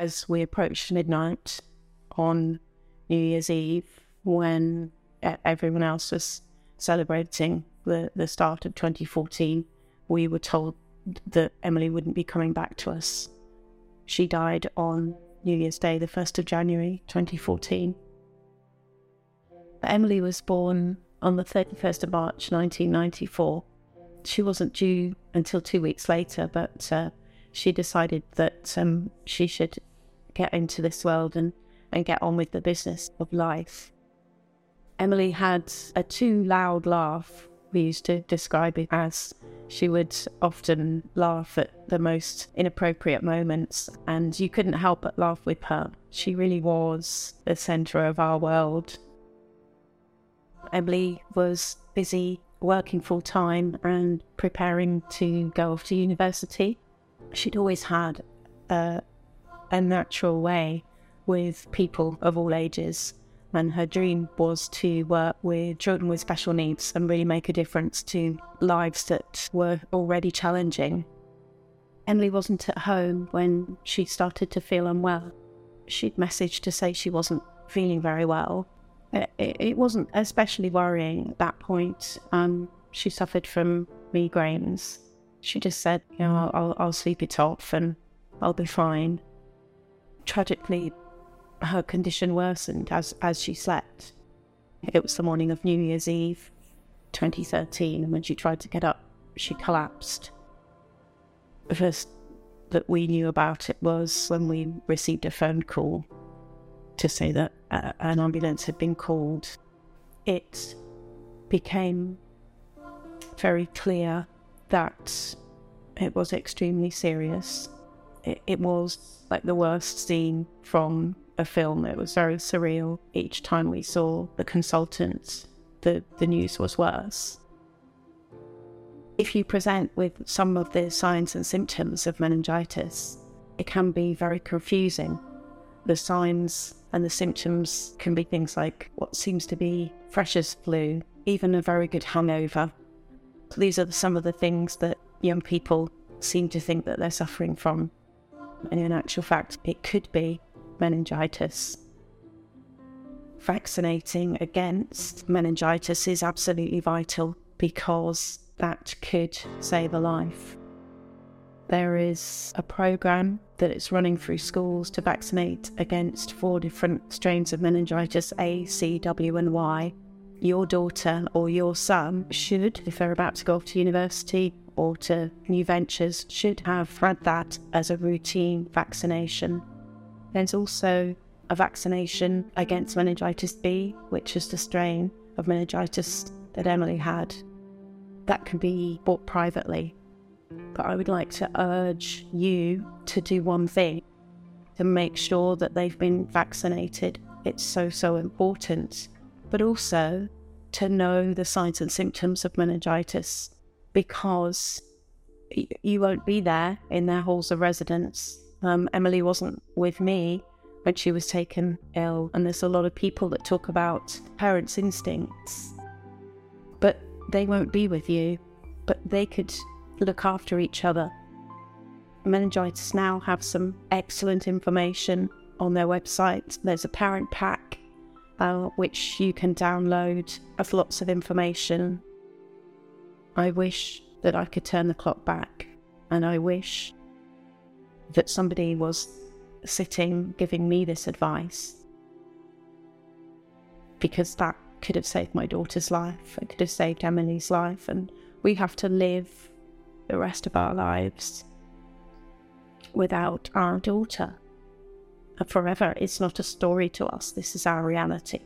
As we approached midnight on New Year's Eve, when everyone else was celebrating the, the start of 2014, we were told that Emily wouldn't be coming back to us. She died on New Year's Day, the 1st of January 2014. Emily was born on the 31st of March 1994. She wasn't due until two weeks later, but uh, she decided that um, she should get into this world and, and get on with the business of life. Emily had a too loud laugh. We used to describe it as she would often laugh at the most inappropriate moments, and you couldn't help but laugh with her. She really was the centre of our world. Emily was busy working full time and preparing to go off to university. She'd always had a, a natural way with people of all ages and her dream was to work with children with special needs and really make a difference to lives that were already challenging. Emily wasn't at home when she started to feel unwell. She'd messaged to say she wasn't feeling very well. It, wasn't especially worrying at that point. Um, she suffered from migraines. She just said, you know, I'll, I'll sleep it off and I'll be fine. Tragically, her condition worsened as, as she slept. It was the morning of New Year's Eve 2013, and when she tried to get up, she collapsed. The first that we knew about it was when we received a phone call to say that uh, an ambulance had been called. It became very clear that it was extremely serious. It, it was like the worst scene from a film. It was very surreal. Each time we saw the consultants, the, the news was worse. If you present with some of the signs and symptoms of meningitis, it can be very confusing. The signs and the symptoms can be things like what seems to be freshers' flu, even a very good hangover. These are some of the things that young people seem to think that they're suffering from. And in actual fact, it could be meningitis. Vaccinating against meningitis is absolutely vital because that could save a life. There is a program that is running through schools to vaccinate against four different strains of meningitis A, C, W, and Y. Your daughter or your son should, if they're about to go off to university or to new ventures, should have had that as a routine vaccination. There's also a vaccination against meningitis B, which is the strain of meningitis that Emily had. That can be bought privately. But I would like to urge you to do one thing to make sure that they've been vaccinated. It's so, so important. But also to know the signs and symptoms of meningitis because you won't be there in their halls of residence um, Emily wasn't with me when she was taken ill, and there's a lot of people that talk about parents' instincts, but they won't be with you, but they could look after each other. Meningitis now have some excellent information on their website. There's a parent pack which you can download of lots of information. I wish that I could turn the clock back, and I wish that somebody was sitting giving me this advice because that could have saved my daughter's life, it could have saved Emily's life, and we have to live the rest of our lives without our daughter. Forever, it's not a story to us, this is our reality.